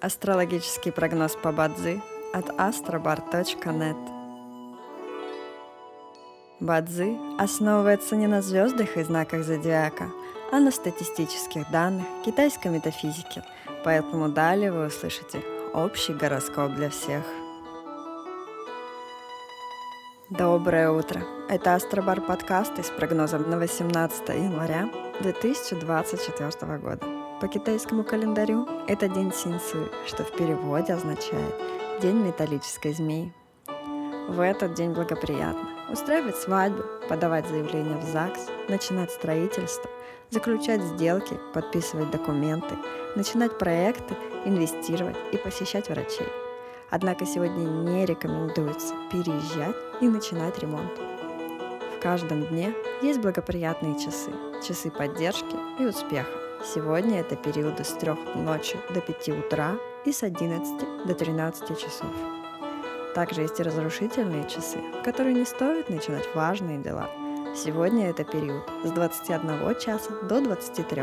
Астрологический прогноз по Бадзи от astrobar.net Бадзи основывается не на звездах и знаках зодиака, а на статистических данных китайской метафизики, поэтому далее вы услышите общий гороскоп для всех. Доброе утро! Это Астробар подкасты с прогнозом на 18 января 2024 года. По китайскому календарю это день Синсу, что в переводе означает «день металлической змеи». В этот день благоприятно устраивать свадьбу, подавать заявление в ЗАГС, начинать строительство, заключать сделки, подписывать документы, начинать проекты, инвестировать и посещать врачей. Однако сегодня не рекомендуется переезжать и начинать ремонт. В каждом дне есть благоприятные часы, часы поддержки и успеха. Сегодня это периоды с 3 ночи до 5 утра и с 11 до 13 часов. Также есть и разрушительные часы, в которые не стоит начинать важные дела. Сегодня это период с 21 часа до 23.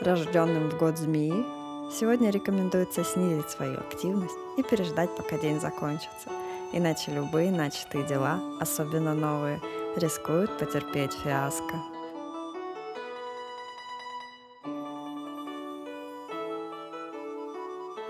Рожденным в год змеи сегодня рекомендуется снизить свою активность и переждать, пока день закончится. Иначе любые начатые дела, особенно новые, рискуют потерпеть фиаско.